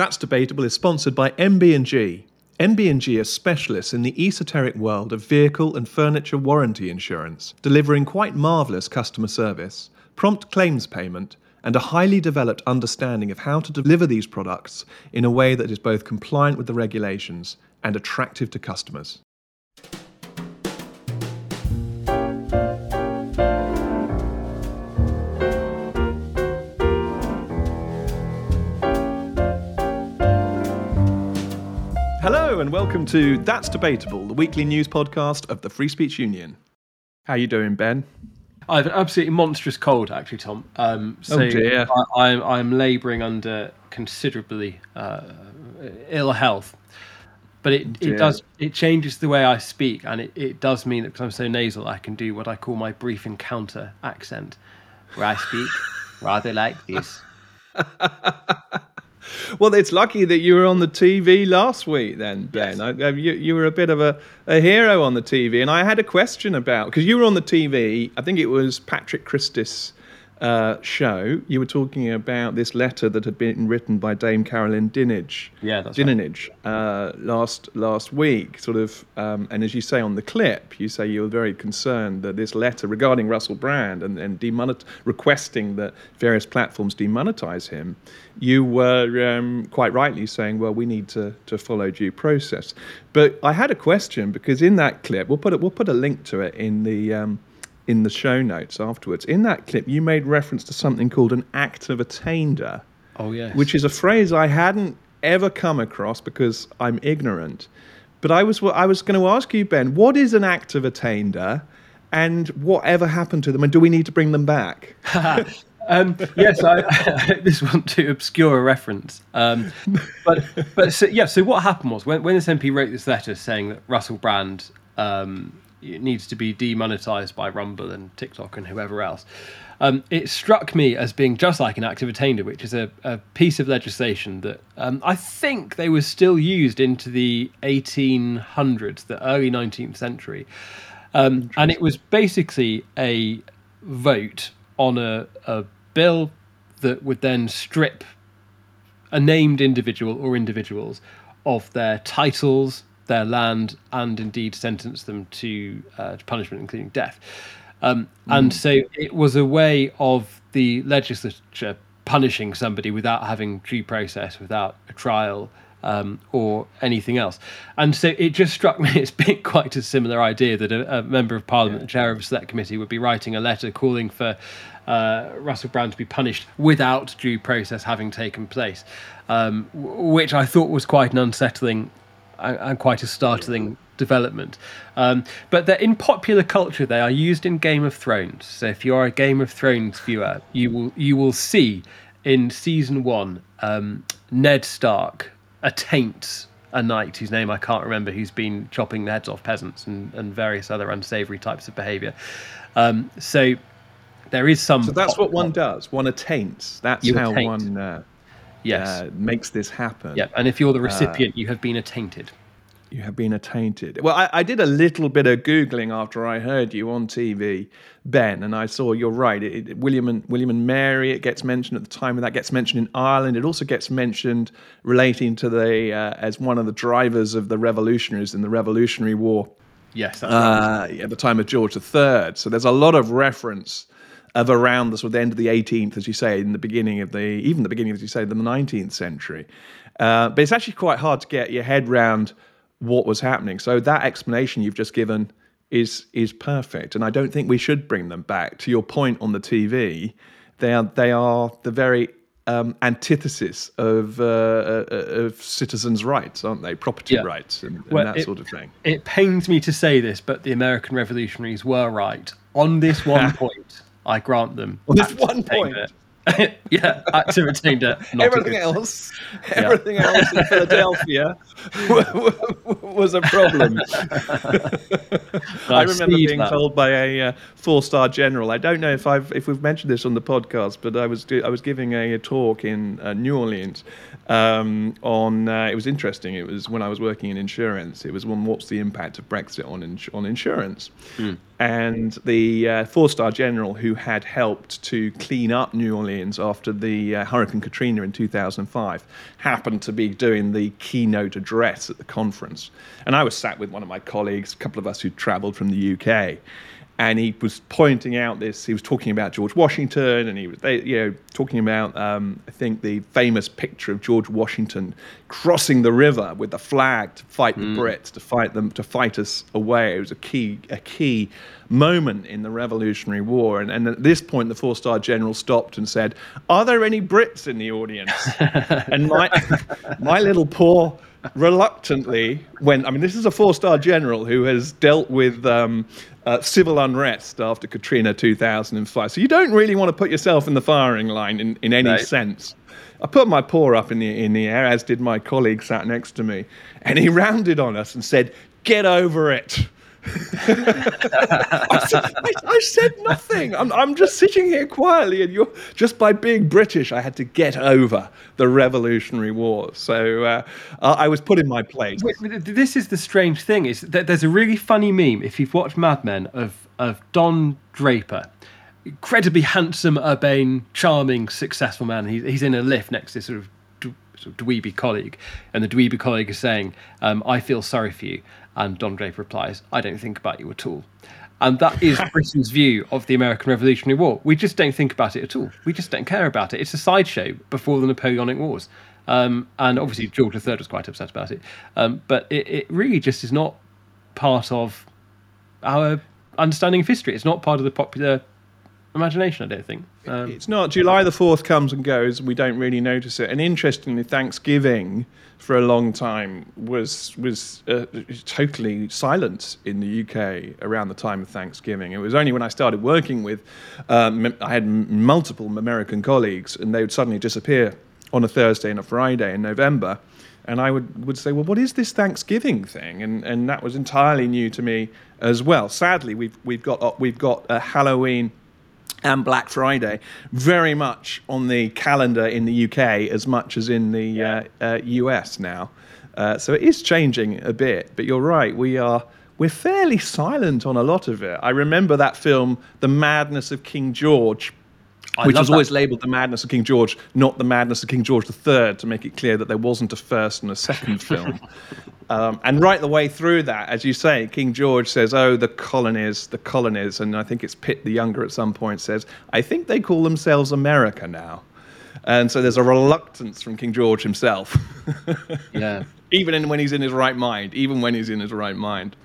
That's Debatable is sponsored by MB&G. MB&G are specialists in the esoteric world of vehicle and furniture warranty insurance, delivering quite marvellous customer service, prompt claims payment, and a highly developed understanding of how to deliver these products in a way that is both compliant with the regulations and attractive to customers. Hello and welcome to That's Debatable, the weekly news podcast of the Free Speech Union. How you doing, Ben? I have an absolutely monstrous cold, actually, Tom. Um, so Oh, dear. I, I'm, I'm labouring under considerably uh, ill health, but it, it does it changes the way I speak, and it, it does mean that because I'm so nasal, I can do what I call my brief encounter accent, where I speak rather like this. Well, it's lucky that you were on the TV last week, then, Ben. I, I- you, you were a bit of a, a hero on the TV, and I had a question about because you were on the TV. I think it was Patrick Christys' uh, show. You were talking about this letter that had been written by Dame Caroline Dinenage. Yeah, that's right. Uh, last last week, sort of, um, and as you say on the clip, you say you were very concerned that this letter regarding Russell Brand and, and demonet- requesting that various platforms demonetize him, you were um, quite rightly saying, well, we need to, to follow due process. But I had a question because in that clip, we'll put it, we'll put a link to it in the. Um, in the show notes afterwards. In that clip, you made reference to something called an act of attainder Oh yes, which is a phrase I hadn't ever come across because I'm ignorant. But I was I was going to ask you, Ben, what is an act of attainder, and whatever happened to them, and do we need to bring them back? Um, yes, I, this wasn't too obscure a reference. Um, but but so, yeah, so what happened was when, when this MP wrote this letter saying that Russell Brand um, needs to be demonetized by Rumble and TikTok and whoever else, um, it struck me as being just like an act of attainder, which is a, a piece of legislation that um, I think they were still used into the 1800s, the early 19th century. Um, and it was basically a vote on a, a bill that would then strip a named individual or individuals of their titles, their land, and indeed sentence them to, uh, to punishment, including death. Um, And so it was a way of the legislature punishing somebody without having due process, without a trial, um, or anything else. And so it just struck me as being quite a similar idea that a, a member of parliament, the chair of a select committee, would be writing a letter calling for uh, Russell Brand to be punished without due process having taken place, um, which I thought was quite an unsettling and, and quite a startling development. Um, but they're in popular culture. They are used in Game of Thrones. So if you are a Game of Thrones viewer, you will you will see in season one um, Ned Stark attaints a knight whose name I can't remember, who's been chopping the heads off peasants and, and various other unsavoury types of behaviour. Um, so there is some. So that's what one does. One attaints. That's You how attaint. one uh, Yes. uh, makes this happen. yeah. And if you're the recipient, you have been attainted. You have been attainted. Well, I, I did a little bit of googling after I heard you on TV, Ben, and I saw you're right. It, it- William and William and Mary. It gets mentioned at the time, and that gets mentioned in Ireland. It also gets mentioned relating to the uh, as one of the drivers of the revolutionaries in the Revolutionary War Yes. That's right. uh, at the time of George III. So there's a lot of reference of around the sort of the end of the 18th, as you say, in the beginning of the even the beginning, as you say, the 19th century. Uh, but it's actually quite hard to get your head round what was happening. So that explanation you've just given is is perfect, and I don't think we should bring them back. To your point on the TV, they are they are the very um, antithesis of uh, uh, of citizens' rights, aren't they? Property Yeah. rights and, and Well, that it- sort of thing. It pains me to say this, but the American revolutionaries were right on this one point. I grant them. On this one point. yeah, active. Not a everything else, everything else in Philadelphia was a problem. I remember being that. told by a uh, four-star general. I don't know if I've if we've mentioned this on the podcast, but I was I was giving a, a talk in uh, New Orleans um, on. Uh, it was interesting. It was when I was working in insurance. It was on what's the impact of Brexit on ins- on insurance. And the uh, four-star general who had helped to clean up New Orleans Orleans after the uh, Hurricane Katrina in 2005, happened to be doing the keynote address at the conference. And I was sat with one of my colleagues, a couple of us who traveled from the UK and he was pointing out this. He was talking about George Washington, and he was, they, you know, talking about um, I think the famous picture of George Washington crossing the river with the flag to fight mm. the Brits, to fight them, to fight us away. It was a key, a key moment in the Revolutionary War. And, and at this point, the four-star general stopped and said, "Are there any Brits in the audience?" and my, my little poor reluctantly when I mean this is a four-star general who has dealt with um, uh, civil unrest after Katrina 2005. So you don't really want to put yourself in the firing line in, in any right. sense. I put my paw up in the in the air, as did my colleague sat next to me, and he rounded on us and said, "Get over it." I, said, I, I, said, nothing. I'm, I'm just sitting here quietly, and you're just by being British, I had to get over the Revolutionary War. So uh, I was put in my place. This is the strange thing: is that there's a really funny meme if you've watched Mad Men of of Don Draper. Incredibly handsome, urbane, charming, successful man. He's, he's in a lift next to sort of sort of dweeby colleague, and the dweeby colleague is saying, um, "I feel sorry for you," and Don Draper replies, "I don't think about you at all." And that is Britain's view of the American Revolutionary War. We just don't think about it at all. We just don't care about it. It's a sideshow before the Napoleonic Wars. Um, and obviously, George III was quite upset about it. Um, but it, it really just is not part of our understanding of history. It's not part of the popular imagination, I don't think. Um, it's not. July the 4th comes and goes, and we don't really notice it. And interestingly, Thanksgiving for a long time was was uh, totally silent in the UK around the time of Thanksgiving. It was only when I started working with, um, I had multiple American colleagues, and they would suddenly disappear on a Thursday and a Friday in November. And I would, would say, well, what is this Thanksgiving thing? And and that was entirely new to me as well. Sadly, we've we've got we've got a Halloween and Black Friday very much on the calendar in the UK as much as in the yeah. uh, uh, US now. Uh, so it is changing a bit, but you're right. We are we're fairly silent on a lot of it. I remember that film, The Madness of King George, I which was that. always labelled The Madness of King George, not The Madness of King George III, to make it clear that there wasn't a first and a second film. Um, and right the way through that, as you say, King George says, "Oh, the colonies, the colonies," and I think it's Pitt the Younger at some point says, "I think they call themselves America now." And so there's a reluctance from King George himself. yeah. even in, when he's in his right mind, even when he's in his right mind.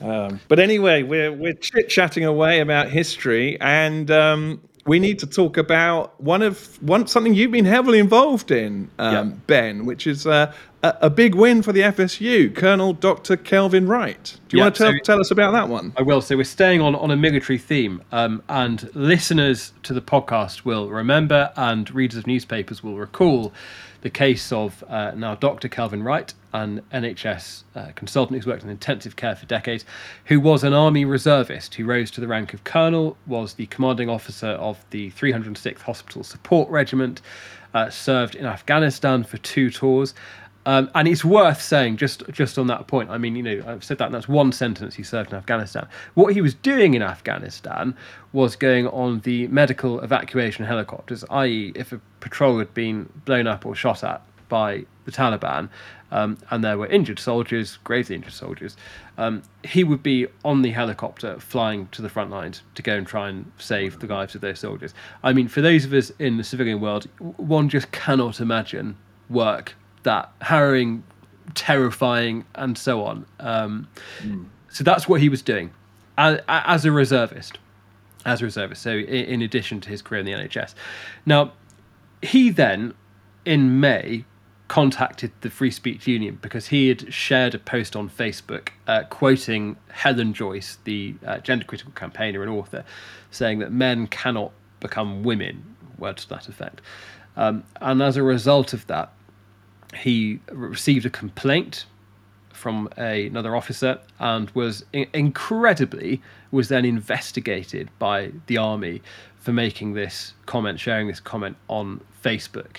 Um, but anyway, we're we're chit chatting away about history, and um, we need to talk about one of one something you've been heavily involved in, um, Ben, which is uh, a, a, big win for the FSU. Colonel Dr. Kelvin Wright. Do you want to tell, so tell us about that one? I will. So we're staying on on a military theme, um, and listeners to the podcast will remember, and readers of newspapers will recall the case of uh, now Dr. Kelvin Wright, an NHS uh, consultant who's worked in intensive care for decades, who was an Army reservist who rose to the rank of colonel, was the commanding officer of the 306th Hospital Support Regiment, uh, served in Afghanistan for two tours. Um, and it's worth saying, just just on that point. I mean, you know, I've said that, and that's one sentence. He served in Afghanistan. What he was doing in Afghanistan was going on the medical evacuation helicopters, i.e., if a patrol had been blown up or shot at by the Taliban, um, and there were injured soldiers, gravely injured soldiers, um, he would be on the helicopter flying to the front lines to go and try and save the lives of those soldiers. I mean, for those of us in the civilian world, one just cannot imagine work that harrowing, terrifying, and so on. Um, mm. So that's what he was doing as, as, a reservist. As a reservist, so in, addition to his career in the NHS. Now, he then, in May, contacted the Free Speech Union because he had shared a post on Facebook uh, quoting Helen Joyce, the uh, gender critical campaigner and author, saying that men cannot become women, words to that effect. Um, and as a result of that, he received a complaint from a, another officer and was in- incredibly was then investigated by the army for making this comment, sharing this comment on Facebook.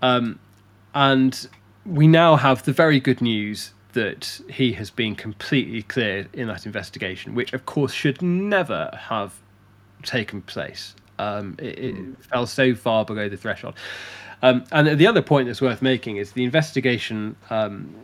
Um, and we now have the very good news that he has been completely cleared in that investigation, which of course should never have taken place. Um, it, it fell so far below the threshold. Um, and the other point that's worth making is the investigation um,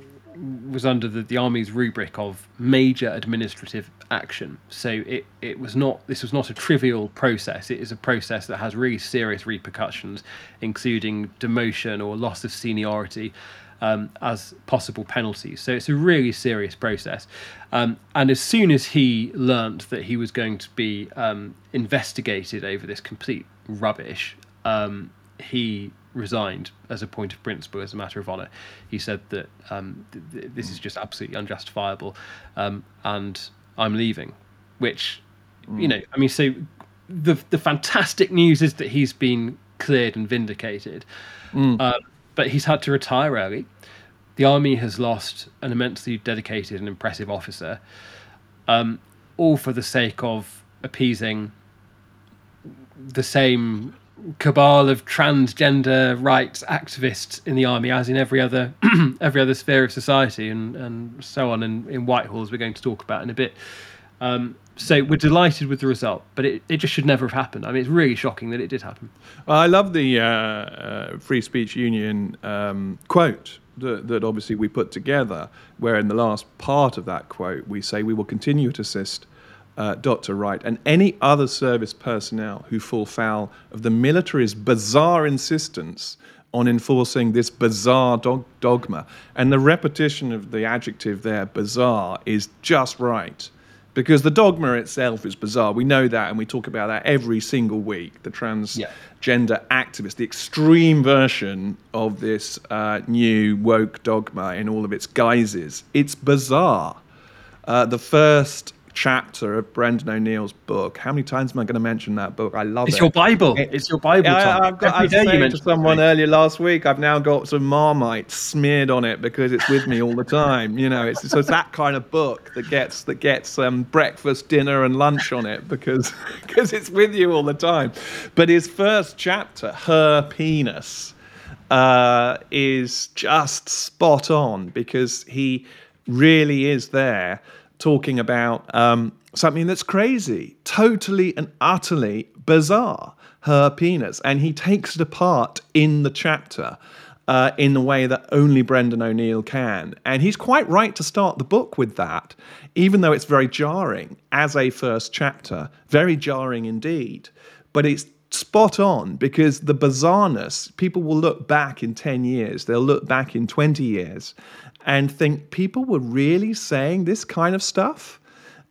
was under the, the army's rubric of major administrative action. So it, it was not this was not a trivial process. It is a process that has really serious repercussions, including demotion or loss of seniority. Um, as possible penalties. So it's a really serious process. Um, and as soon as he learnt that he was going to be um, investigated over this complete rubbish, um, he resigned as a point of principle, as a matter of honour. He said that um, th- th- this is just absolutely unjustifiable, um, and I'm leaving. Which, mm. you know, I mean, so the the fantastic news is that he's been cleared and vindicated, mm. uh, but he's had to retire early. The army has lost an immensely dedicated and impressive officer, um, all for the sake of appeasing the same cabal of transgender rights activists in the army, as in every other every other sphere of society, and and so on. And in Whitehall, as we're going to talk about in a bit. Um, so we're delighted with the result, but it, it just should never have happened. I mean, it's really shocking that it did happen. Well, I love the uh, uh, Free Speech Union um, quote that, that obviously we put together, where in the last part of that quote we say we will continue to assist uh, Dr. Wright and any other service personnel who fall foul of the military's bizarre insistence on enforcing this bizarre dog- dogma. And the repetition of the adjective there, bizarre, is just right. Because the dogma itself is bizarre. We know that, and we talk about that every single week. The transgender yeah. activist, the extreme version of this uh, new woke dogma in all of its guises. It's bizarre. Uh, the first chapter of Brendan O'Neill's book. How many times am I going to mention that book? I love it's it. It's your Bible. It's your Bible. I, have got, I was saying to someone earlier last week, I've now got some Marmite smeared on it because it's with me all the time. You know, it's, so it's that kind of book that gets that gets um, breakfast, dinner, and lunch on it because because it's with you all the time. But his first chapter, her penis, uh, is just spot on because he really is there talking about um, something that's crazy, totally and utterly bizarre, her penis. And he takes it apart in the chapter. Uh, in the way that only Brendan O'Neill can. And he's quite right to start the book with that, even though it's very jarring as a first chapter, very jarring indeed. But it's spot on because the bizarreness, people will look back in 10 years, they'll look back in 20 years, and think people were really saying this kind of stuff.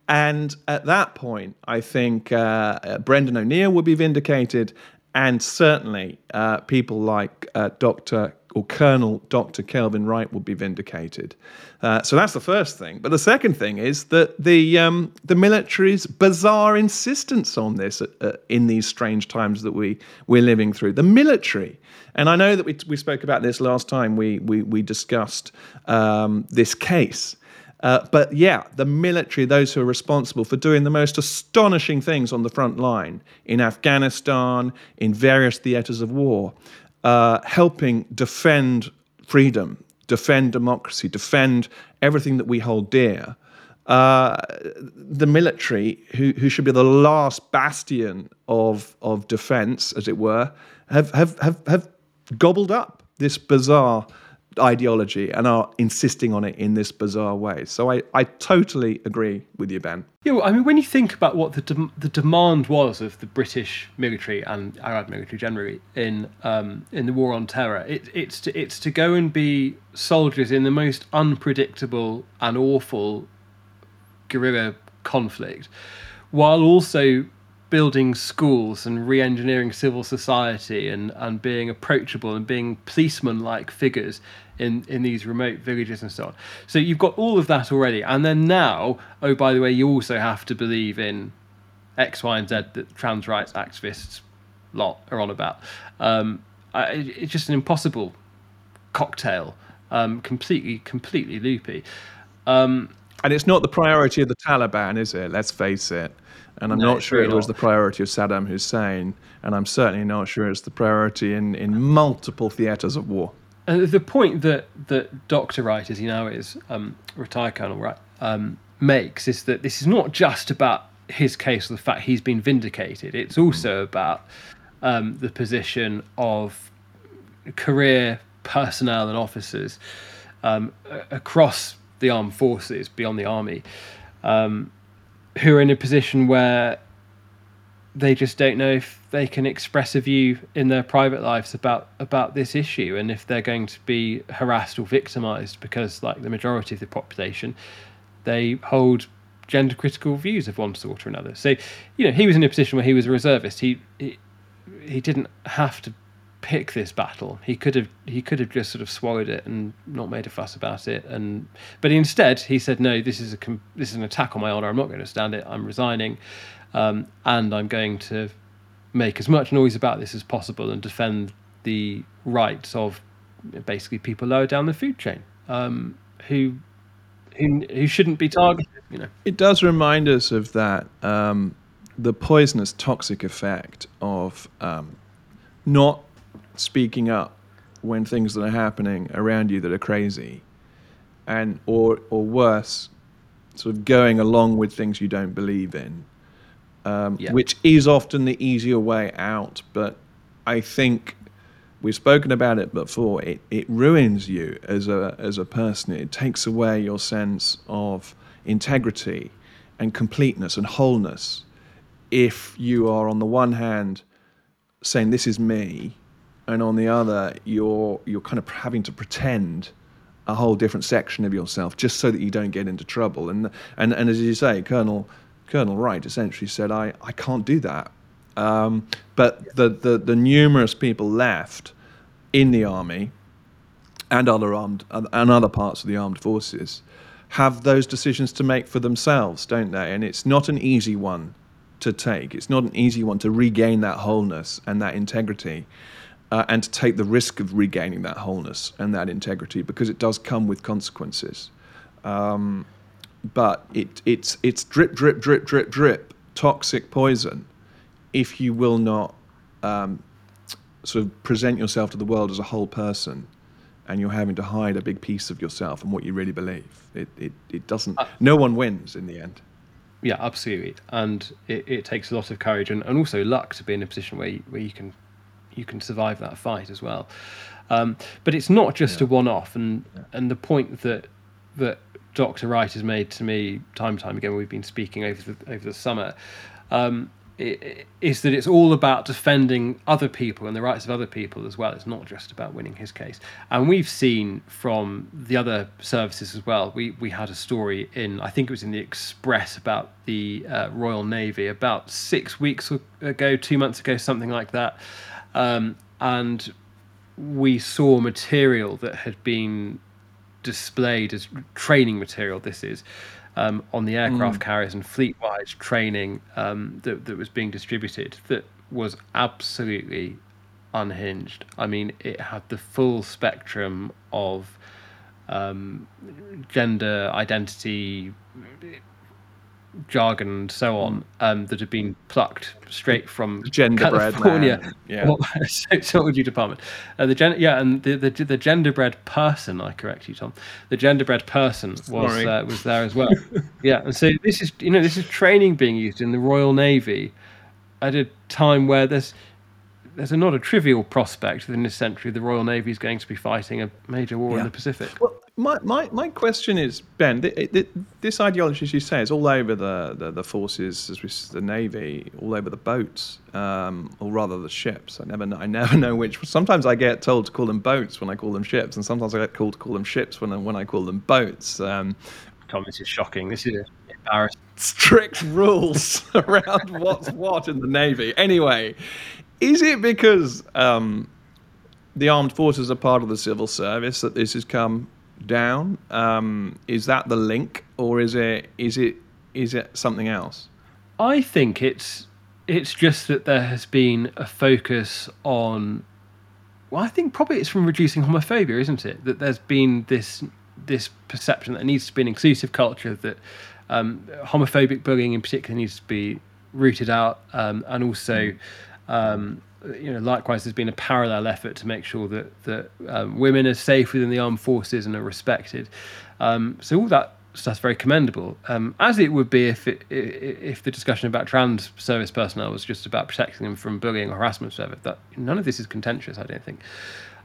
And at that point, I think uh, uh Brendan O'Neill would be vindicated, and certainly uh, people like uh, Dr. or Colonel Dr. Kelvin Wright would be vindicated. Uh, so that's the first thing. But the second thing is that the um, the military's bizarre insistence on this uh, in these strange times that we we're living through. The military and I know that we, we spoke about this last time we, we, we discussed um, this case. Uh, but yeah, the military, those who are responsible for doing the most astonishing things on the front line in Afghanistan, in various theaters of war, uh, helping defend freedom, defend democracy, defend everything that we hold dear. Uh, the military, who, who should be the last bastion of, of defense, as it were, have, have, have, have gobbled up this bizarre ideology and are insisting on it in this bizarre way. So I, I totally agree with you, Ben. Yeah, well, I mean, when you think about what the de- the demand was of the British military and Arab military generally in um, in the war on terror, it, it's to, it's to go and be soldiers in the most unpredictable and awful guerrilla conflict, while also building schools and re-engineering civil society and, and being approachable and being policeman like figures in, in these remote villages and so on. So you've got all of that already. And then now, oh, by the way, you also have to believe in X, Y, and Z that trans rights activists lot are on about. Um, I, it's just an impossible cocktail, um, completely, completely loopy. Um, and it's not the priority of the Taliban, is it? Let's face it. And I'm no, not sure it was the priority of Saddam Hussein, and I'm certainly not sure it's the priority in, in multiple theatres of war. And the point that, that Dr. Wright, as he now is, um, retired Colonel Wright, um, makes is that this is not just about his case or the fact he's been vindicated. It's also about um, the position of career personnel and officers um, across the armed forces beyond the army um, who are in a position where they just don't know if they can express a view in their private lives about about this issue and if they're going to be harassed or victimized because like the majority of the population they hold gender critical views of one sort or another. So you know he was in a position where he was a reservist. He he, he didn't have to pick this battle. He could have he could have just sort of swallowed it and not made a fuss about it. And but instead he said no this is a this is an attack on my honor. I'm not going to stand it. I'm resigning. Um, and I'm going to make as much noise about this as possible and defend the rights of basically people lower down the food chain um, who, who who shouldn't be targeted. You know, it does remind us of that um, the poisonous, toxic effect of um, not speaking up when things that are happening around you that are crazy, and or or worse, sort of going along with things you don't believe in um, yeah. which is often the easier way out. But I think we've spoken about it before. It, it ruins you as a as a person. It takes away your sense of integrity and completeness and wholeness if you are on the one hand saying this is me and on the other you're you're kind of having to pretend a whole different section of yourself just so that you don't get into trouble and and and as you say colonel Colonel Wright essentially said, I, I can't do that. Um, but the, the, the numerous people left in the army and other armed and other parts of the armed forces have those decisions to make for themselves, don't they? And it's not an easy one to take. It's not an easy one to regain that wholeness and that integrity, uh, and to take the risk of regaining that wholeness and that integrity because it does come with consequences. Um, but it, it's, it's drip, drip, drip, drip, drip, toxic poison if you will not um, sort of present yourself to the world as a whole person and you're having to hide a big piece of yourself and what you really believe. It, it, it doesn't, uh, no one wins in the end. Yeah, absolutely. And it, it takes a lot of courage and, and also luck to be in a position where you, where you can you can survive that fight as well. Um, but it's not just yeah. a one-off, and yeah. and the point that that Dr. Wright has made to me time and time again. We've been speaking over the over the summer. Um, is that it's all about defending other people and the rights of other people as well. It's not just about winning his case. And we've seen from the other services as well. We we had a story in I think it was in the Express about the uh, Royal Navy about six weeks ago, two months ago, something like that, um, and we saw material that had been displayed as training material. This is um, on the aircraft mm. carriers and fleet-wide training um, that that was being distributed that was absolutely unhinged. I mean, it had the full spectrum of um, gender identity jargon and so on um, that have been plucked straight from genderbread California. Yeah. Soldier department. Uh, the gen- yeah and the, the the genderbread person I correct you Tom. The genderbread person was uh, was there as well. Yeah and so this is you know this is training being used in the Royal Navy at a time where there's there's a not a trivial prospect that in this century the Royal Navy is going to be fighting a major war yeah. in the Pacific. Well, my, my, my question is, Ben, th- th- this ideology, as you say, is all over the, the, the forces, the navy, all over the boats, um, or rather the ships. I never know, I never know which. Sometimes I get told to call them boats when I call them ships, and sometimes I get called to call them ships when I, when I call them boats. Um, Tom, this is shocking. This is embarrassing. Strict rules around what's what in the navy. Anyway, is it because um, the armed forces are part of the civil service that this has come down? Um, is that the link, or is it is it is it something else? I think it's it's just that there has been a focus on. Well, I think probably it's from reducing homophobia, isn't it? That there's been this this perception that needs to be an inclusive culture that um, homophobic bullying in particular needs to be rooted out, um, and also um, you know, likewise, there's been a parallel effort to make sure that that um, women are safe within the armed forces and are respected. Um, so all that that's very commendable. Um, as it would be if it, if the discussion about trans service personnel was just about protecting them from bullying or harassment. Service that none of this is contentious. I don't think.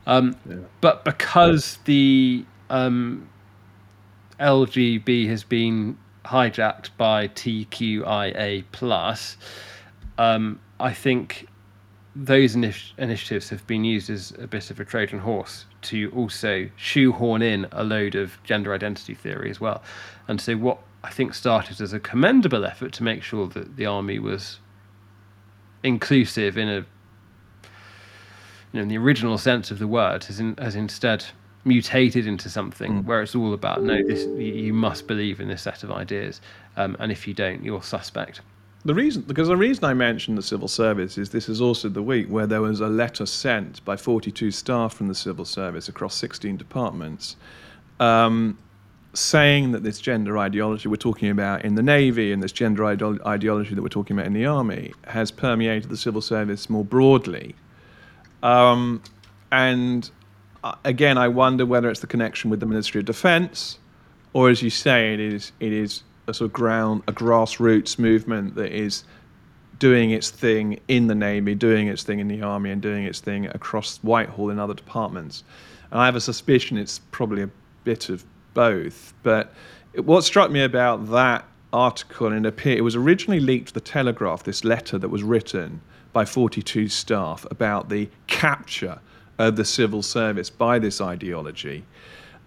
Um, yeah. But because the um, LGB has been hijacked by TQIA plus, um, I think those initi- initiatives have been used as a bit of a Trojan horse to also shoehorn in a load of gender identity theory as well. And so, what I think started as a commendable effort to make sure that the army was inclusive in a you know in the original sense of the word has, in, has instead mutated into something mm. where it's all about no this you must believe in this set of ideas um, and if you don't you're suspect the reason, because the reason I mentioned the civil service is this is also the week where there was a letter sent by 42 staff from the civil service across 16 departments, um, saying that this gender ideology we're talking about in the navy and this gender ide- ideology that we're talking about in the army has permeated the civil service more broadly. Um, and uh, again, I wonder whether it's the connection with the Ministry of Defence, or as you say, it is it is a sort of ground, a grassroots movement that is doing its thing in the Navy, doing its thing in the Army, and doing its thing across Whitehall in other departments. And I have a suspicion it's probably a bit of both. But it, what struck me about that article, and it, it was originally leaked to the Telegraph, this letter that was written by 42 staff about the capture of the civil service by this ideology,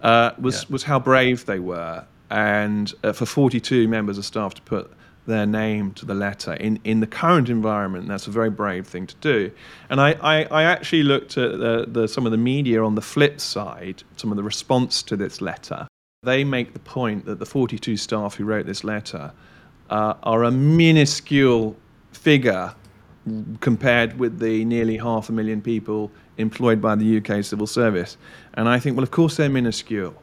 uh, was, yeah. was how brave they were and uh, for 42 members of staff to put their name to the letter in, in the current environment, that's a very brave thing to do. And I, I, I actually looked at the, the, some of the media on the flip side, some of the response to this letter. They make the point that the 42 staff who wrote this letter uh, are a minuscule figure compared with the nearly half a million people employed by the UK civil service. And I think, well, of course they're minuscule.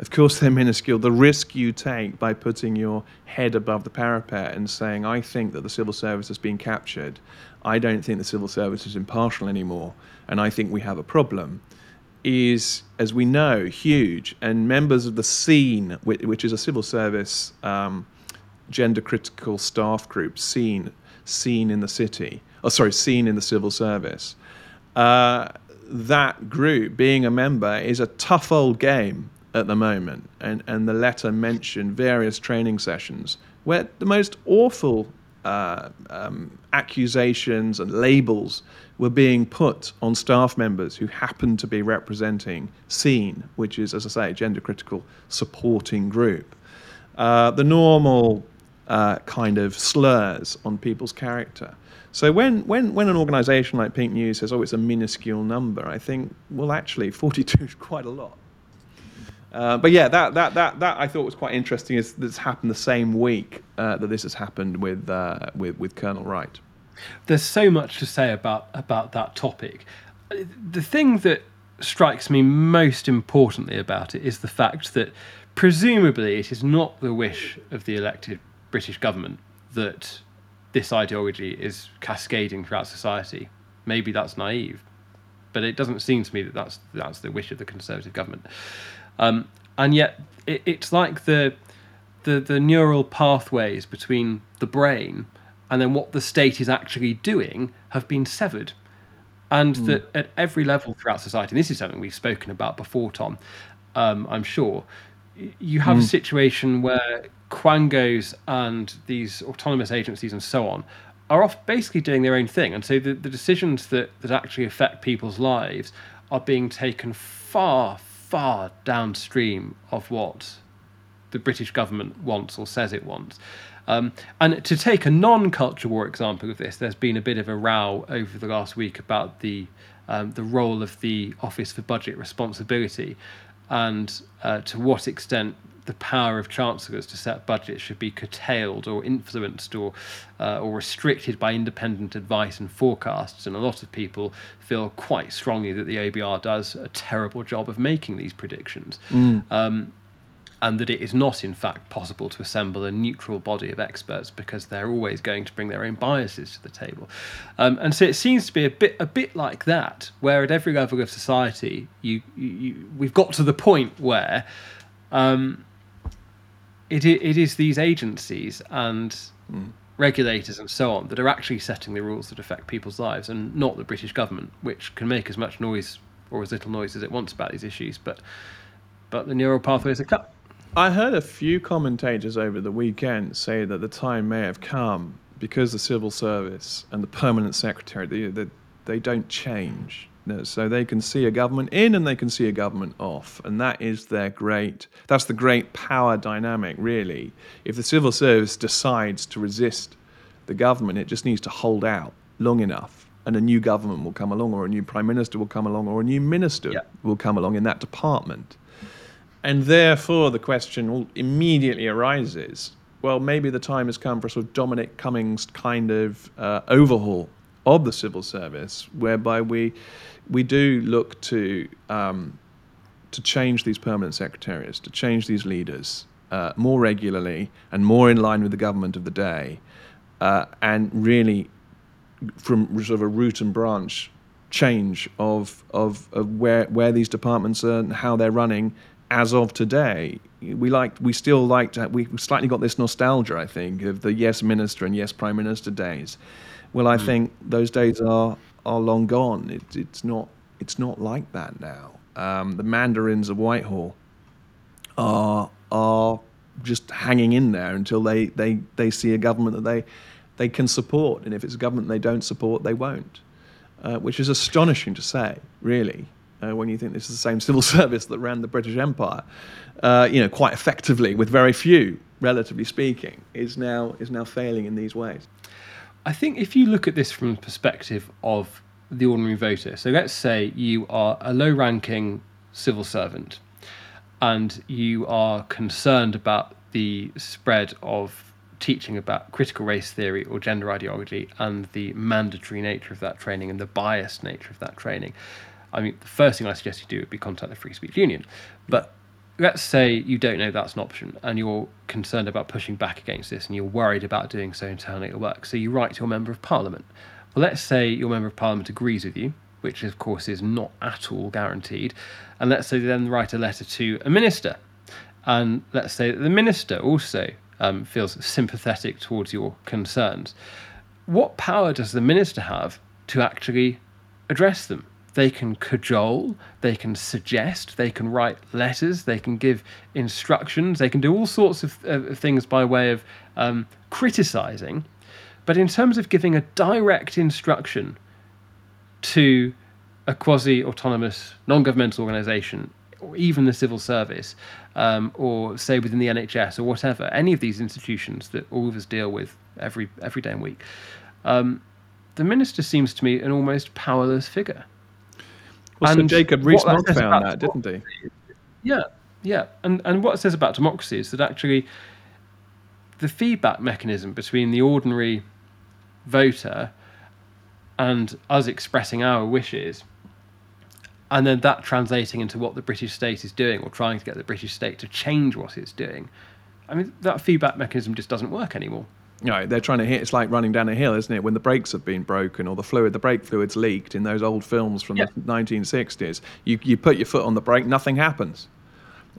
Of course, they're minuscule. The risk you take by putting your head above the parapet and saying, I think that the civil service has been captured, I don't think the civil service is impartial anymore, and I think we have a problem, is, as we know, huge. And members of the SEEN, which is a civil service um, gender critical staff group, SEEN, SEEN in the city, oh, sorry, SEEN in the civil service. Uh, that group, being a member, is a tough old game at the moment, and, and the letter mentioned various training sessions where the most awful uh, um, accusations and labels were being put on staff members who happened to be representing SEEN, which is, as I say, a gender critical supporting group. Uh, the normal uh, kind of slurs on people's character. So when, when, when an organisation like Pink News says, oh, it's a minuscule number, I think, well, actually, 42 is quite a lot. Uh, but yeah, that, that, that, that I thought was quite interesting. Is this happened the same week uh, that this has happened with, uh, with with Colonel Wright? There's so much to say about about that topic. The thing that strikes me most importantly about it is the fact that presumably it is not the wish of the elected British government that this ideology is cascading throughout society. Maybe that's naive, but it doesn't seem to me that that's that's the wish of the Conservative government. Um, and yet, it, it's like the, the the neural pathways between the brain and then what the state is actually doing have been severed. And mm. that at every level throughout society, and this is something we've spoken about before, Tom, um, I'm sure, you have mm. a hmm. situation where quangos and these autonomous agencies and so on are off basically doing their own thing. And so the, the decisions that, that actually affect people's lives are being taken far, far downstream of what the British government wants or says it wants. Um, and to take a non culture war example of this, there's been a bit of a row over the last week about the um, the role of the Office for Budget Responsibility and uh, to what extent the power of chancellors to set budgets should be curtailed or influenced or uh, or restricted by independent advice and forecasts. And a lot of people feel quite strongly that the OBR does a terrible job of making these predictions. Mm. Um, and that it is not, in fact, possible to assemble a neutral body of experts because they're always going to bring their own biases to the table. Um, and so it seems to be a bit, a bit like that, where at every level of society, you, you, you we've got to the point where um, it it is these agencies and mm. regulators and so on that are actually setting the rules that affect people's lives, and not the British government, which can make as much noise or as little noise as it wants about these issues, but but the neural pathways are cut. I heard a few commentators over the weekend say that the time may have come because the civil service and the permanent secretary they, they, they don't change so they can see a government in and they can see a government off. And that is their great, that's the great power dynamic, really. If the civil service decides to resist the government, it just needs to hold out long enough. And a new government will come along, or a new prime minister will come along, or a new minister yeah. will come along in that department. And therefore, the question immediately arises well, maybe the time has come for a sort of Dominic Cummings kind of uh, overhaul of the civil service, whereby we we do look to um, to change these permanent secretaries, to change these leaders uh, more regularly and more in line with the government of the day, uh, and really from sort of a root and branch change of, of, of where, where these departments are and how they're running as of today. We like we still like to we slightly got this nostalgia I think of the yes minister and yes prime minister days. Well, I mm. think those days are are long gone. It, it's not it's not like that now. Um, the mandarins of Whitehall are are just hanging in there until they, they, they see a government that they they can support, and if it's a government they don't support, they won't. Uh, which is astonishing to say, really, uh, when you think this is the same civil service that ran the British Empire, uh, you know, quite effectively with very few, relatively speaking, is now is now failing in these ways. I think if you look at this from the perspective of the ordinary voter, so let's say you are a low ranking civil servant and you are concerned about the spread of teaching about critical race theory or gender ideology and the mandatory nature of that training and the biased nature of that training. I mean, the first thing I suggest you do would be contact the Free Speech Union. But let's say you don't know that's an option and you're concerned about pushing back against this and you're worried about doing so internally at work. So you write to your member of parliament. Well, let's say your member of parliament agrees with you, which of course is not at all guaranteed. And let's say they then write a letter to a minister. And let's say that the minister also um, feels sympathetic towards your concerns. What power does the minister have to actually address them? They can cajole, they can suggest, they can write letters, they can give instructions, they can do all sorts of, of things by way of um, criticizing. But in terms of giving a direct instruction to a quasi autonomous, non governmental organization, or even the civil service, um, or say within the NHS or whatever, any of these institutions that all of us deal with every, every day and week, um, the minister seems to me an almost powerless figure. Well, and so Jacob Rees-Mogg found that, didn't he? Yeah, yeah. And and what it says about democracy is that actually the feedback mechanism between the ordinary voter and us expressing our wishes and then that translating into what the British state is doing or trying to get the British state to change what it's doing. I mean, that feedback mechanism just doesn't work anymore you know, they're trying to hit. It's like running down a hill, isn't it? When the brakes have been broken or the fluid, the brake fluid's leaked in those old films from yeah. the 1960s. You you put your foot on the brake, nothing happens,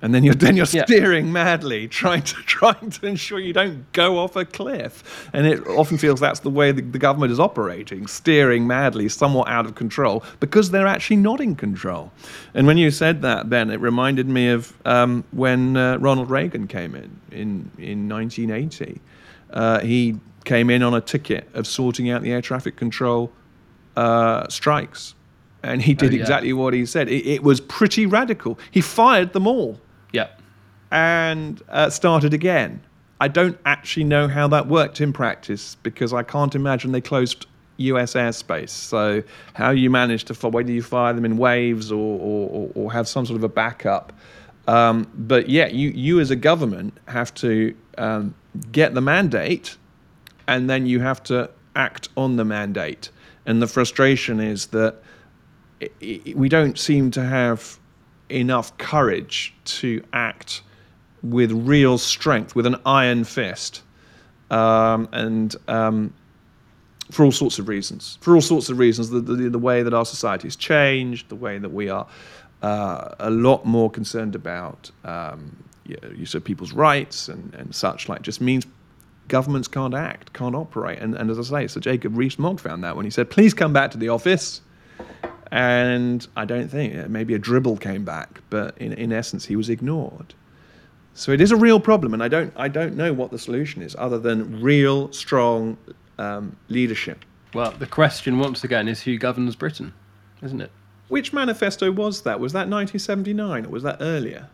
and then you're then you're yeah. steering madly, trying to trying to ensure you don't go off a cliff. And it often feels that's the way the, the government is operating, steering madly, somewhat out of control, because they're actually not in control. And when you said that, Ben, it reminded me of um, when uh, Ronald Reagan came in in in 1980 uh, he came in on a ticket of sorting out the air traffic control uh, strikes. And he did oh, yeah. exactly what he said. It, it, was pretty radical. He fired them all. Yeah. And uh, started again. I don't actually know how that worked in practice because I can't imagine they closed US airspace. So, how you manage to, whether you fire them in waves or, or, or have some sort of a backup. Um, but yeah, you, you as a government have to um, get the mandate, and then you have to act on the mandate. And the frustration is that we don't seem to have enough courage to act with real strength, with an iron fist, um, and um, for all sorts of reasons. For all sorts of reasons, the, the, the way that our society has changed, the way that we are uh, a lot more concerned about um, use of people's rights and, and such like just means governments can't act, can't operate. And, and as I say, Sir Jacob Rees-Mogg found that when he said, please come back to the office. And I don't think, maybe a dribble came back, but in, in essence, he was ignored. So it is a real problem, and I don't, I don't know what the solution is other than real, strong um, leadership. Well, the question once again is who governs Britain, isn't it? Which manifesto was that? Was that 1979 or was that earlier?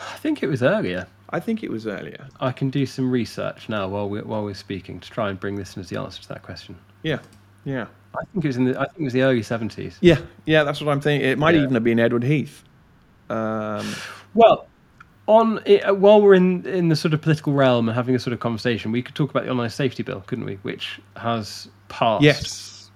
I think it was earlier. I think it was earlier. I can do some research now while we're, while we're speaking to try and bring this in as the answer to that question. Yeah, yeah. I think it was in the I think it was the early seventies. Yeah, yeah, that's what I'm thinking. It might Yeah. even have been Edward Heath. Um, Well, on it, uh, while we're in in the sort of political realm and having a sort of conversation, we could talk about the online safety bill, couldn't we? Which has passed. yes,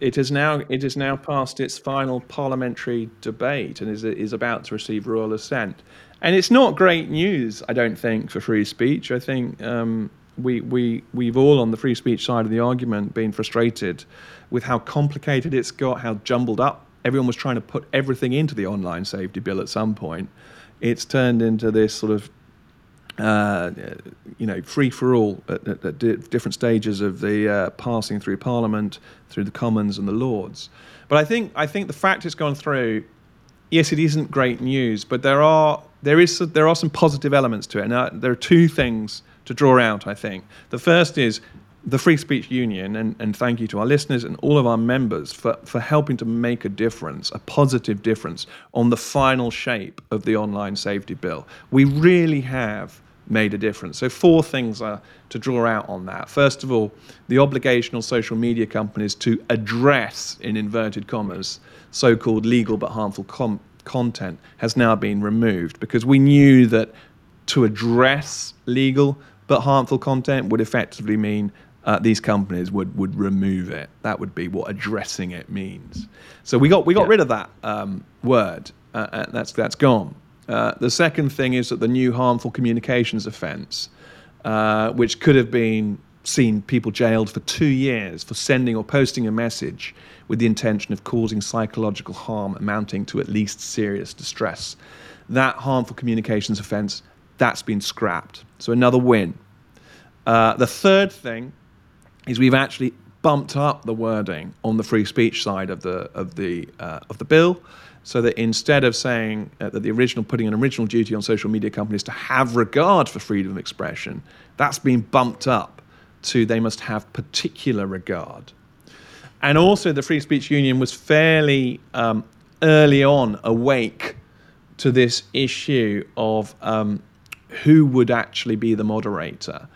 it is now. It is now past its final parliamentary debate and is is about to receive royal assent. And it's not great news, I don't think, for free speech. I think um, we we we've all on the free speech side of the argument been frustrated with how complicated it's got, how jumbled up. Everyone was trying to put everything into the online safety bill at some point. It's turned into this sort of uh, you know, free for all at, at, at different stages of the uh, passing through Parliament, through the Commons and the Lords. But I think I think the fact it's gone through, yes, it isn't great news, but there are there is there are some positive elements to it. Now there are two things to draw out. I think the first is the Free Speech Union, and, and thank you to our listeners and all of our members for, for helping to make a difference, a positive difference, on the final shape of the online safety bill. We really have made a difference. So, four things are to draw out on that. First of all, the obligation on social media companies to address, in inverted commas, so called legal but harmful com- content has now been removed because we knew that to address legal but harmful content would effectively mean uh, these companies would, would remove it. That would be what addressing it means. So we got we got Yeah. rid of that um, word. Uh, uh, that's that's gone. Uh, the second thing is that the new harmful communications offence, uh, which could have been seen people jailed for two years for sending or posting a message with the intention of causing psychological harm amounting to at least serious distress. That harmful communications offence, that's been scrapped. So another win. Uh, the third thing is we've actually bumped up the wording on the free speech side of the of the uh, of the bill, so that instead of saying uh, that the original putting an original duty on social media companies to have regard for freedom of expression, that's been bumped up to they must have particular regard. And also, the Free Speech Union was fairly um, early on awake to this issue of um, who would actually be the moderator.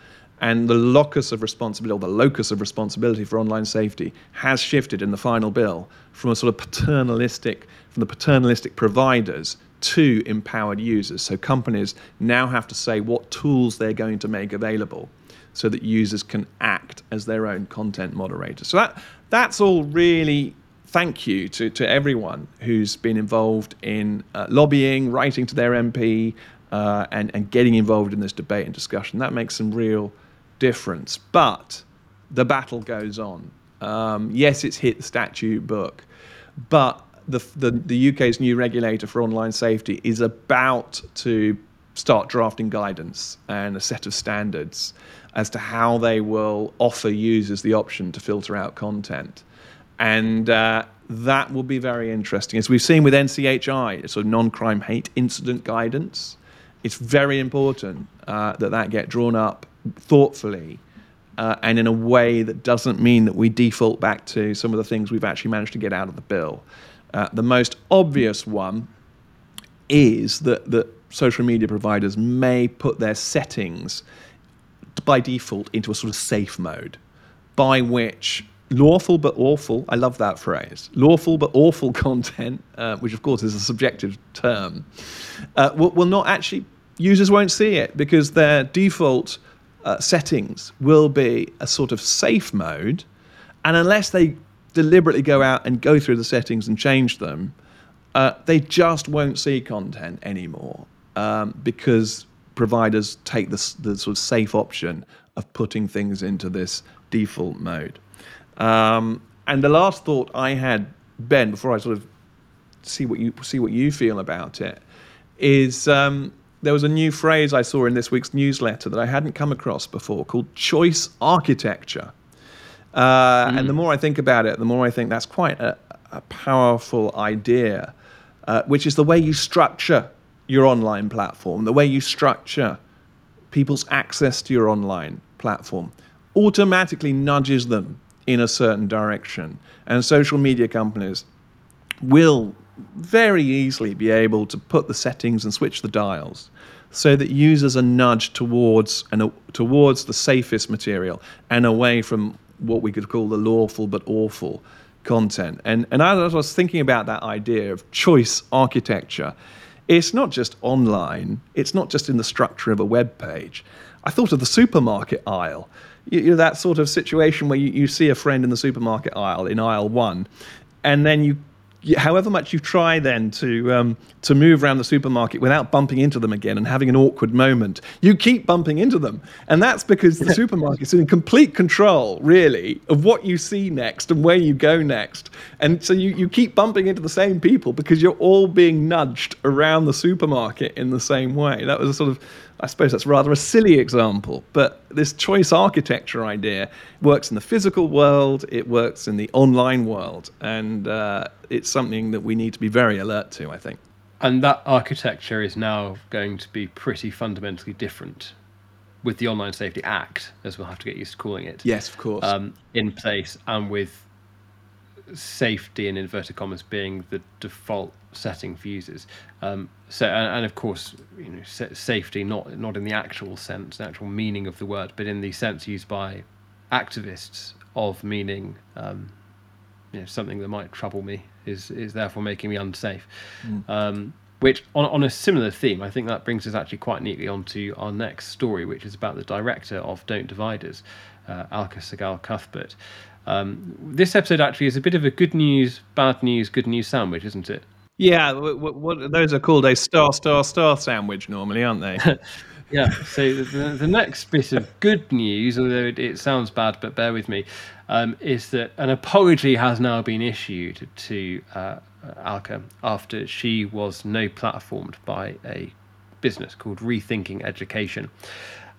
And the locus of responsibility, or the locus of responsibility for online safety, has shifted in the final bill from a sort of paternalistic, from the paternalistic providers to empowered users. So companies now have to say what tools they're going to make available so that users can act as their own content moderators. So that that's all really thank you to, to everyone who's been involved in uh, lobbying, writing to their MP, uh, and, and getting involved in this debate and discussion. That makes some real difference. But the battle goes on. Um, yes, it's hit the statute book, but the, the, the UK's new regulator for online safety is about to start drafting guidance and a set of standards as to how they will offer users the option to filter out content. And uh, that will be very interesting. As we've seen with NCHI, sort of non crime hate incident guidance, it's very important uh, that that get drawn up thoughtfully uh, and in a way that doesn't mean that we default back to some of the things we've actually managed to get out of the bill. Uh, the most obvious one is that, that social media providers may put their settings by default into a sort of safe mode, by which lawful but awful, I love that phrase, lawful but awful content, uh, which of course is a subjective term, uh, will, will not actually, users won't see it because their default uh, settings will be a sort of safe mode. And unless they deliberately go out and go through the settings and change them, uh, they just won't see content anymore um, because providers take the, the sort of safe option of putting things into this default mode. Um, and the last thought I had, Ben, before I sort of see what you see what you feel about it, is um, there was a new phrase I saw in this week's newsletter that I hadn't come across before called choice architecture. Uh, mm. And the more I think about it, the more I think that's quite a, a powerful idea, uh, which is the way you structure your online platform, the way you structure people's access to your online platform, automatically nudges them in a certain direction. And social media companies will very easily be able to put the settings and switch the dials so that users are nudged towards and towards the safest material and away from what we could call the lawful but awful content. And and as I was thinking about that idea of choice architecture. It's not just online. It's not just in the structure of a web page. I thought of the supermarket aisle. You, you know, that sort of situation where you, you see a friend in the supermarket aisle in aisle one, and then you however much you try then to um, to move around the supermarket without bumping into them again and having an awkward moment, you keep bumping into them, and that's because the supermarket's in complete control, really, of what you see next and where you go next, and so you you keep bumping into the same people because you're all being nudged around the supermarket in the same way. That was a sort of I suppose that's rather a silly example, but this choice architecture idea works in the physical world, it works in the online world, and uh, it's something that we need to be very alert to, I think. And that architecture is now going to be pretty fundamentally different with the Online Safety Act, as we'll have to get used to calling it. Yes, of course. Um, in place, and with safety in inverted commas being the default setting for users. Um, so, and, and, of course, you know, safety not not in the actual sense, the actual meaning of the word, but in the sense used by activists of meaning. Um, you know, something that might trouble me is is therefore making me unsafe. Mm. Um, which, on, on a similar theme, I think that brings us actually quite neatly onto our next story, which is about the director of Don't Divide Us, uh, Alka Sehgal Cuthbert. Um, this episode actually is a bit of a good news, bad news, good news sandwich, isn't it? Yeah, what, what, those are called a star, star, star sandwich normally, aren't they? yeah. So the, the, next bit of good news, although it, it sounds bad, but bear with me, um, is that an apology has now been issued to uh, Alka after she was no platformed by a business called Rethinking Education.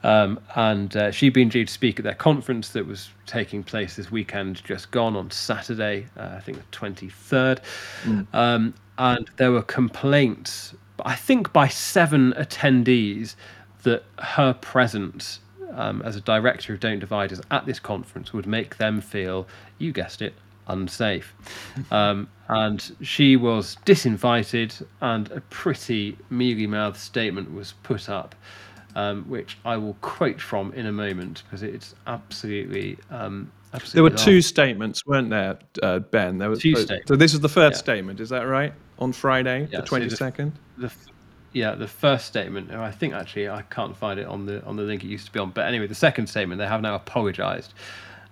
Um, and uh, she'd been due to speak at their conference that was taking place this weekend, just gone on Saturday, uh, I think the 23rd. Mm. Um, and there were complaints, I think by seven attendees, that her presence um, as a director of Don't Divide Us at this conference would make them feel, you guessed it, unsafe. Um, and she was disinvited, and a pretty mealy mouthed statement was put up um, which I will quote from in a moment because it's absolutely. Um, absolutely there were two statements, weren't there, uh, Ben? There was two statements. So this is the first yeah. statement, is that right? On Friday, yeah, the twenty second. So yeah, the first statement. I think actually I can't find it on the on the link it used to be on. But anyway, the second statement they have now apologised,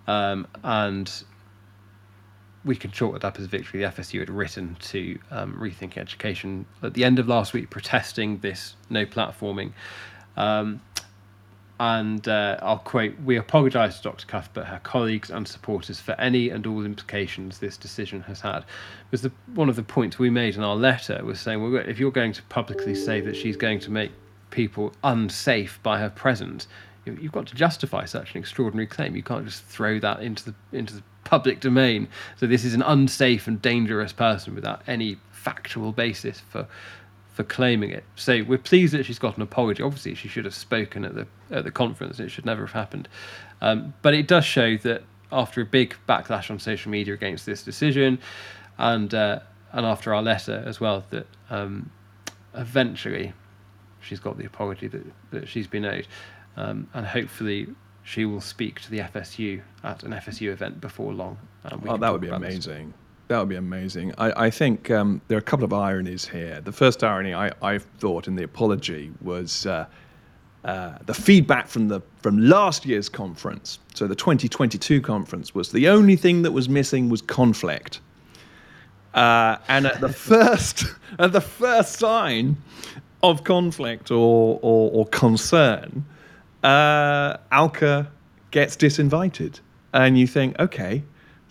um, and we can chalk that up as victory. The FSU had written to um, Rethink Education at the end of last week, protesting this no platforming. Um, and uh, I'll quote We apologise to Dr. Cuthbert, her colleagues, and supporters for any and all implications this decision has had. The, one of the points we made in our letter was saying, well, if you're going to publicly say that she's going to make people unsafe by her presence, you've got to justify such an extraordinary claim. You can't just throw that into the into the public domain. So this is an unsafe and dangerous person without any factual basis for for claiming it. So we're pleased that she's got an apology. Obviously, she should have spoken at the at the conference. It should never have happened. Um, but it does show that after a big backlash on social media against this decision, and uh, and after our letter as well, that um, eventually she's got the apology that, that she's been owed, um, and hopefully she will speak to the FSU at an FSU event before long. oh, that would be amazing. That would be amazing. I, I think um, there are a couple of ironies here. The first irony I, I thought in the apology was uh, uh, the feedback from the from last year's conference. So the 2022 conference was the only thing that was missing was conflict. Uh, and at the first at the first sign of conflict or or, or concern, uh, Alka gets disinvited, and you think, okay,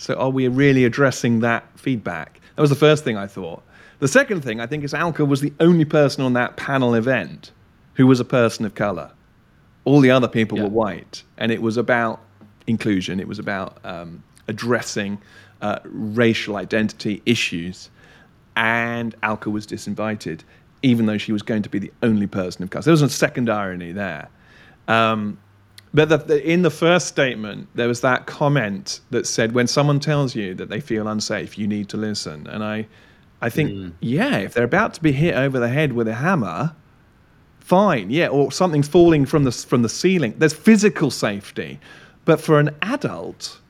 so are we really addressing that feedback? That was the first thing I thought. The second thing I think is Alka was the only person on that panel event who was a person of color. All the other people Yeah. were white, and it was about inclusion. It was about um, addressing uh, racial identity issues. And Alka was disinvited, even though she was going to be the only person of color. So there was a second irony there. Um, but the, the, in the first statement, there was that comment that said, "When someone tells you that they feel unsafe, you need to listen." And I, I think, hmm. yeah, if they're about to be hit over the head with a hammer, fine, yeah, or something's falling from the from the ceiling. There's physical safety, but for an adult,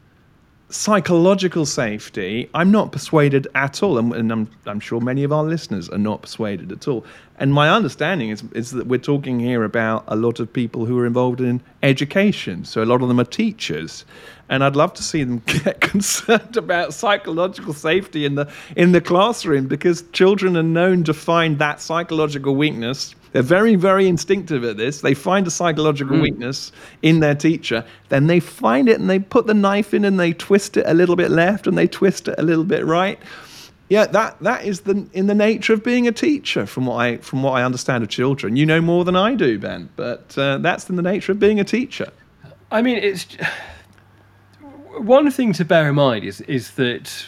psychological safety, I'm not persuaded at all, and, and I'm, I'm sure many of our listeners are not persuaded at all. And my understanding is, is that we're talking here about a lot of people who are involved in education, so a lot of them are teachers, and I'd love to see them get concerned about psychological safety in the in the classroom because children are known to find that psychological weakness they're very, very instinctive at this. They find a psychological weakness in their teacher, then they find it and they put the knife in and they twist it a little bit left and they twist it a little bit right. Yeah, that, that is the in the nature of being a teacher, from what I from what I understand of children. You know more than I do, Ben, but uh, that's in the nature of being a teacher. I mean, it's one thing to bear in mind is is that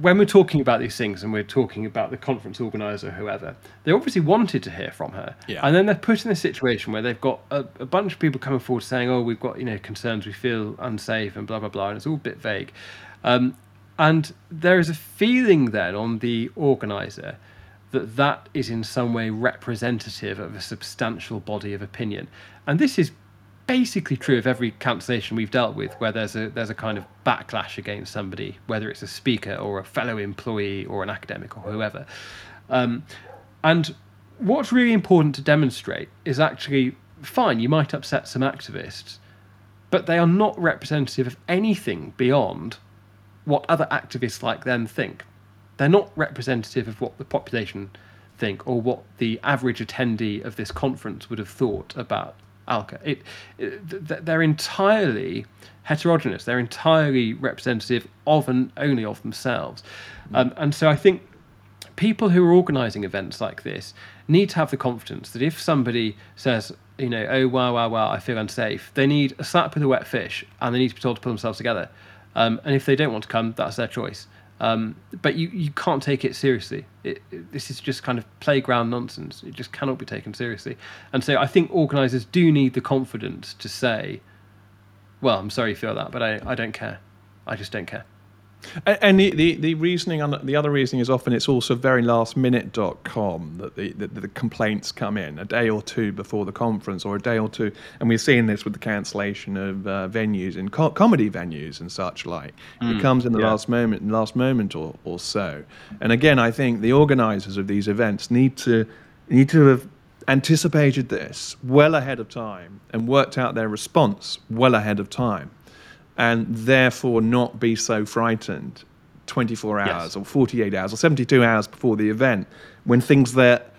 when we're talking about these things and we're talking about the conference organizer, whoever, they obviously wanted to hear from her, Yeah. and then they're put in a situation where they've got a, a bunch of people coming forward saying, "Oh, we've got you know concerns, we feel unsafe, and blah blah blah," and it's all a bit vague. Um, and there is a feeling then on the organizer that that is in some way representative of a substantial body of opinion, and this is basically true of every cancellation we've dealt with where there's a there's a kind of backlash against somebody whether it's a speaker or a fellow employee or an academic or whoever. Um, and what's really important to demonstrate is actually fine you might upset some activists but they are not representative of anything beyond what other activists like them think. They're not representative of what the population think or what the average attendee of this conference would have thought about Alka. It, it, th- they're entirely heterogeneous. They're entirely representative of and only of themselves. Um, and so I think people who are organising events like this need to have the confidence that if somebody says, you know, oh wow wow wow, I feel unsafe, they need a slap with a wet fish, and they need to be told to pull themselves together. Um, and if they don't want to come, that's their choice. Um, but you, you can't take it seriously. It, it- this is just kind of playground nonsense. It just cannot be taken seriously. And so I think organisers do need the confidence to say, well, I'm sorry you feel that, but I, I don't care. I just don't care. And, the, the, the reasoning, on the other reasoning is often it's also very last minute.com that the, that the complaints come in a day or two before the conference or a day or two. And we're seeing this with the cancellation of uh, venues and co- comedy venues and such like. it comes in the yeah. last moment, last moment or, or so. And again, I think the organizers of these events need to, need to have anticipated this well ahead of time and worked out their response well ahead of time and therefore not be so frightened 24 hours Yes. or 48 hours or 72 hours before the event when things that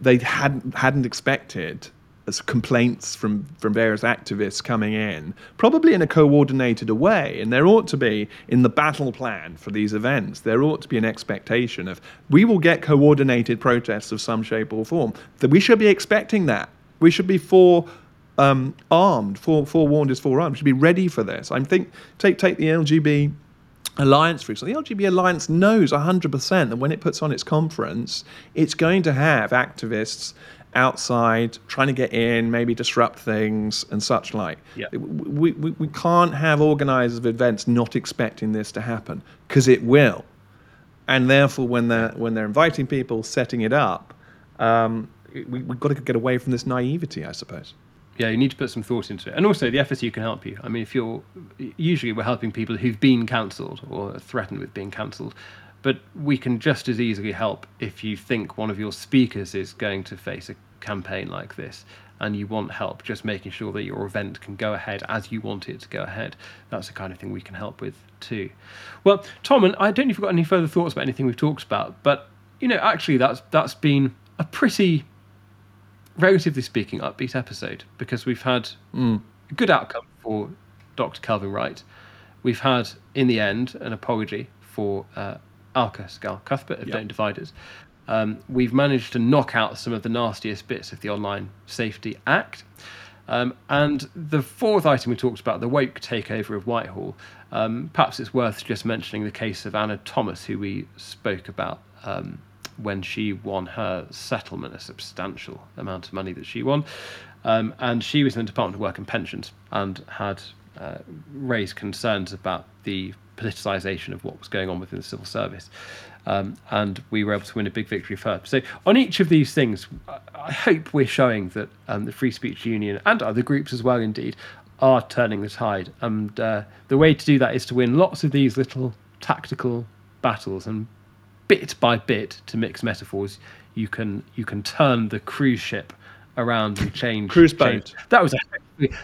they hadn't hadn't expected as complaints from from various activists coming in probably in a coordinated way and there ought to be in the battle plan for these events there ought to be an expectation of we will get coordinated protests of some shape or form that we should be expecting that we should be for um, armed. Fore, forewarned is forearmed. We should be ready for this. I think take take the LGB Alliance, for example. The LGB Alliance knows 100% that when it puts on its conference, it's going to have activists outside trying to get in, maybe disrupt things and such like. Yeah. We, we, we can't have organisers of events not expecting this to happen because it will. And therefore, when they're, when they're inviting people, setting it up, um, we, we've got to get away from this naivety, I suppose. Yeah, you need to put some thought into it. And also, the FSU can help you. I mean, if you're usually we're helping people who've been cancelled or threatened with being cancelled, but we can just as easily help if you think one of your speakers is going to face a campaign like this and you want help just making sure that your event can go ahead as you want it to go ahead. That's the kind of thing we can help with too. Well, Tom, and I don't know if you've got any further thoughts about anything we've talked about, but you know, actually, that's that's been a pretty relatively speaking, upbeat episode because we've had a good outcome for Dr. Kelvin Wright. We've had, in the end, an apology for uh, Alka Sehgal Cuthbert of Yep. Don't Divide Us. um, we've managed to knock out some of the nastiest bits of the Online Safety Act. Um, and the fourth item we talked about, the woke takeover of Whitehall, um, perhaps it's worth just mentioning the case of Anna Thomas, who we spoke about um, when she won her settlement, a substantial amount of money that she won. Um, and she was in the Department of Work and Pensions and had uh, raised concerns about the politicisation of what was going on within the civil service. Um, and we were able to win a big victory for her. So, on each of these things, I hope we're showing that um, the Free Speech Union and other groups as well, indeed, are turning the tide. And uh, the way to do that is to win lots of these little tactical battles, and bit by bit, to mix metaphors, you can you can turn the cruise ship around and change cruise boat. Change. That was a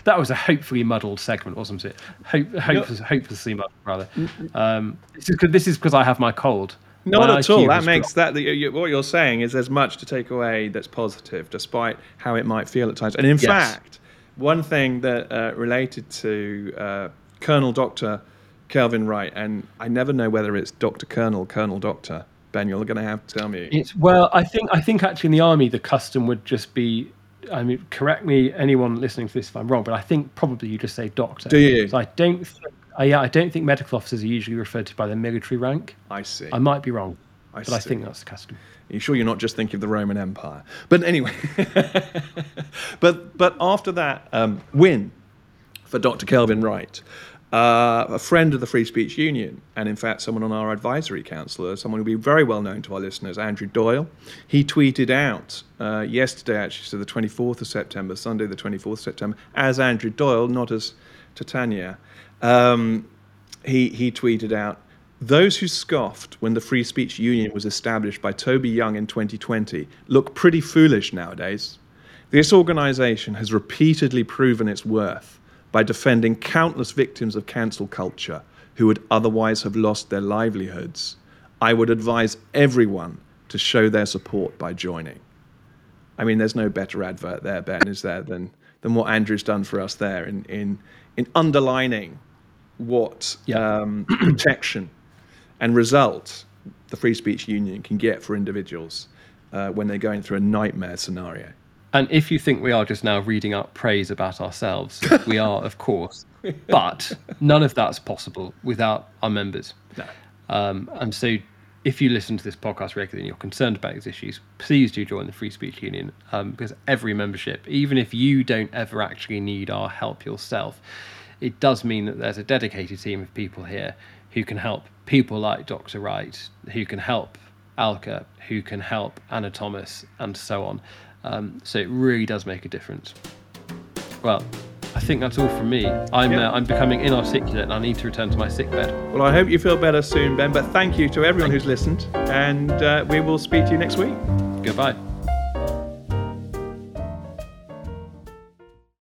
that was a hopefully muddled segment, wasn't it? Hope, hope, hopelessly muddled, rather. Um, this is this is because I have my cold. Not my at all. That makes that the, what you're saying is there's much to take away that's positive, despite how it might feel at times. And in yes. fact, one thing that uh, related to uh, Colonel Doctor Kelvin Wright, and I never know whether it's Doctor Colonel, Colonel Doctor. Ben, you're going to have to tell me. It's well, I think I think actually in the army the custom would just be I mean, correct me, anyone listening to this if I'm wrong, but I think probably you just say doctor. Do you? I don't. Think, uh, yeah, I don't think medical officers are usually referred to by their military rank. I see. I might be wrong, I but see. I think that's the custom. Are you sure you're not just thinking of the Roman Empire? But anyway, but but after that um, win for Dr. Kelvin Wright, uh, a friend of the Free Speech Union, and in fact, someone on our advisory council, someone who'll be very well known to our listeners, Andrew Doyle. He tweeted out uh, yesterday, actually, so the 24th of September, Sunday, the 24th of September, as Andrew Doyle, not as Titania. Um, he, he tweeted out, those who scoffed when the Free Speech Union was established by Toby Young in 2020 look pretty foolish nowadays. This organization has repeatedly proven its worth by defending countless victims of cancel culture who would otherwise have lost their livelihoods, I would advise everyone to show their support by joining. I mean, there's no better advert there, Ben, is there, than, than what Andrew's done for us there in, in, in underlining what yeah. um, protection and result the Free Speech Union can get for individuals uh, when they're going through a nightmare scenario. And if you think we are just now reading out praise about ourselves, we are, of course. But none of that's possible without our members. No. Um, and so, if you listen to this podcast regularly and you're concerned about these issues, please do join the Free Speech Union um, because every membership, even if you don't ever actually need our help yourself, it does mean that there's a dedicated team of people here who can help people like Dr. Wright, who can help Alka, who can help Anna Thomas, and so on. Um, so it really does make a difference. Well, I think that's all from me. I'm uh, I'm becoming inarticulate and I need to return to my sick bed. Well, I hope you feel better soon, Ben. But thank you to everyone who's listened, and uh, we will speak to you next week. Goodbye.